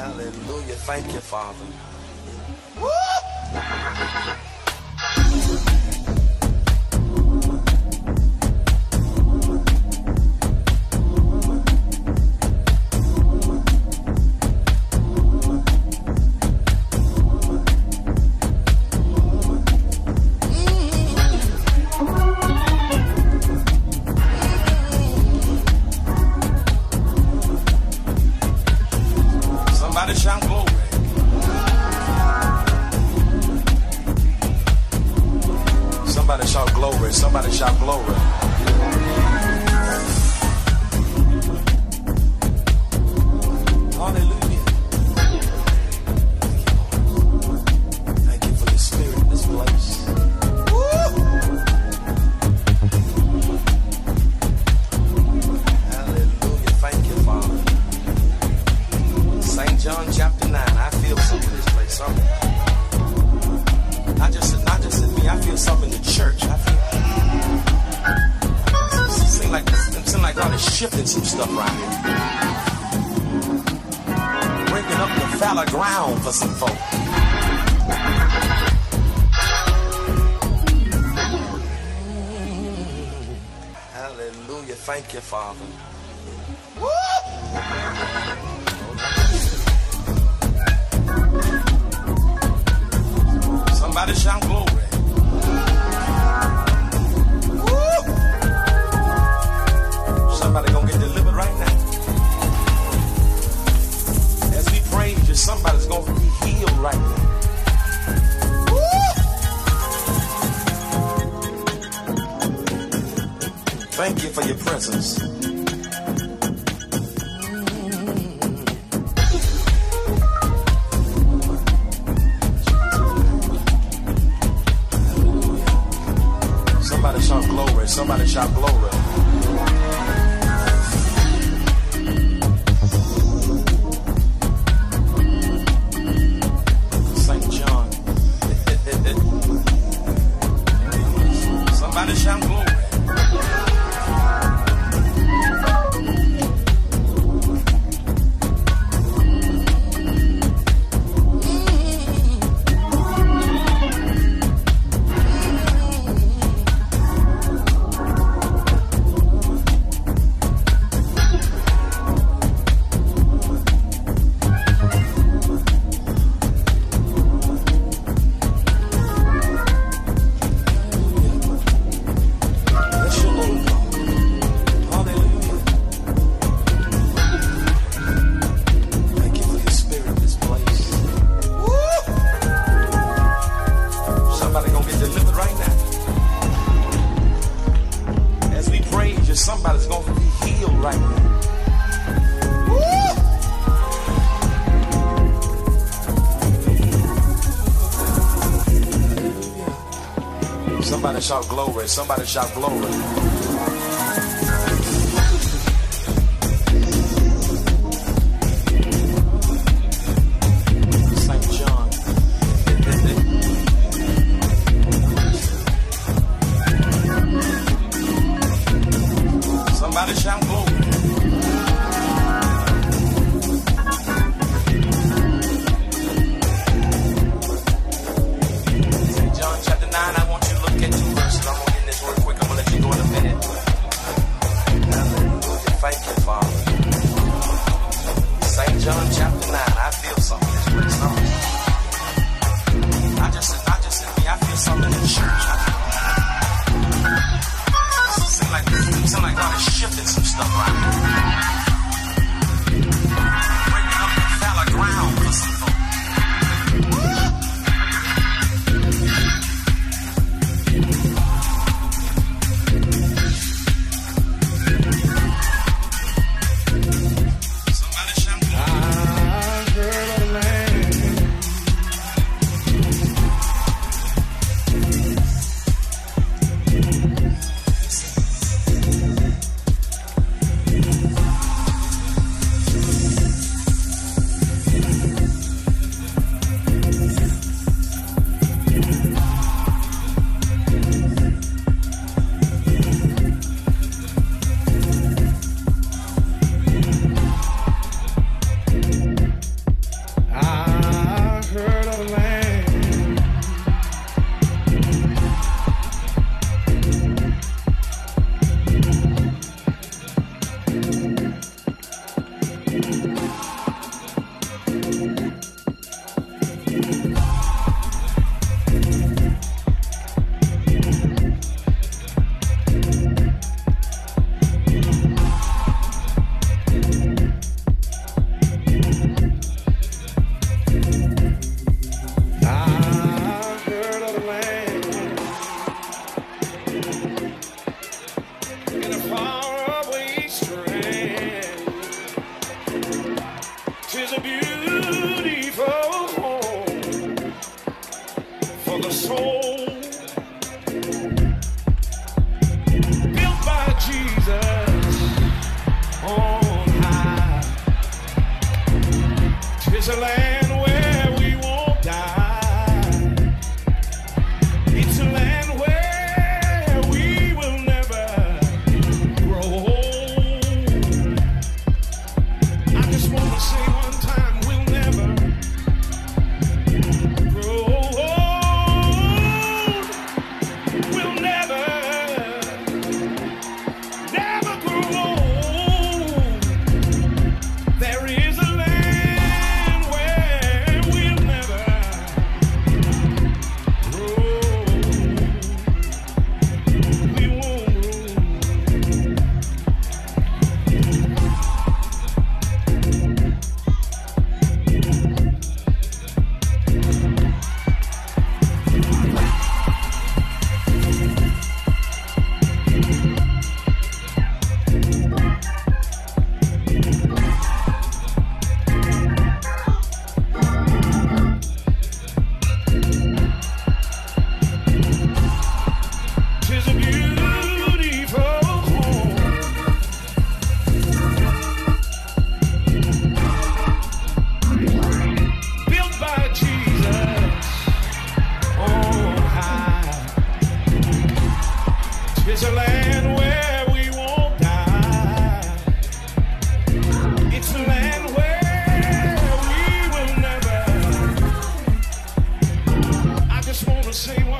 Hallelujah. Thank you, Father. Somebody Somebody shout glory. Somebody shout glory. For some folk. Hallelujah. Thank you, Father. Somebody shout glory. Thank you for your presence. Somebody shout glory. Somebody shout glory. Somebody's gonna be healed right now. Somebody shout glory. Somebody shout glory.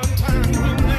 one time.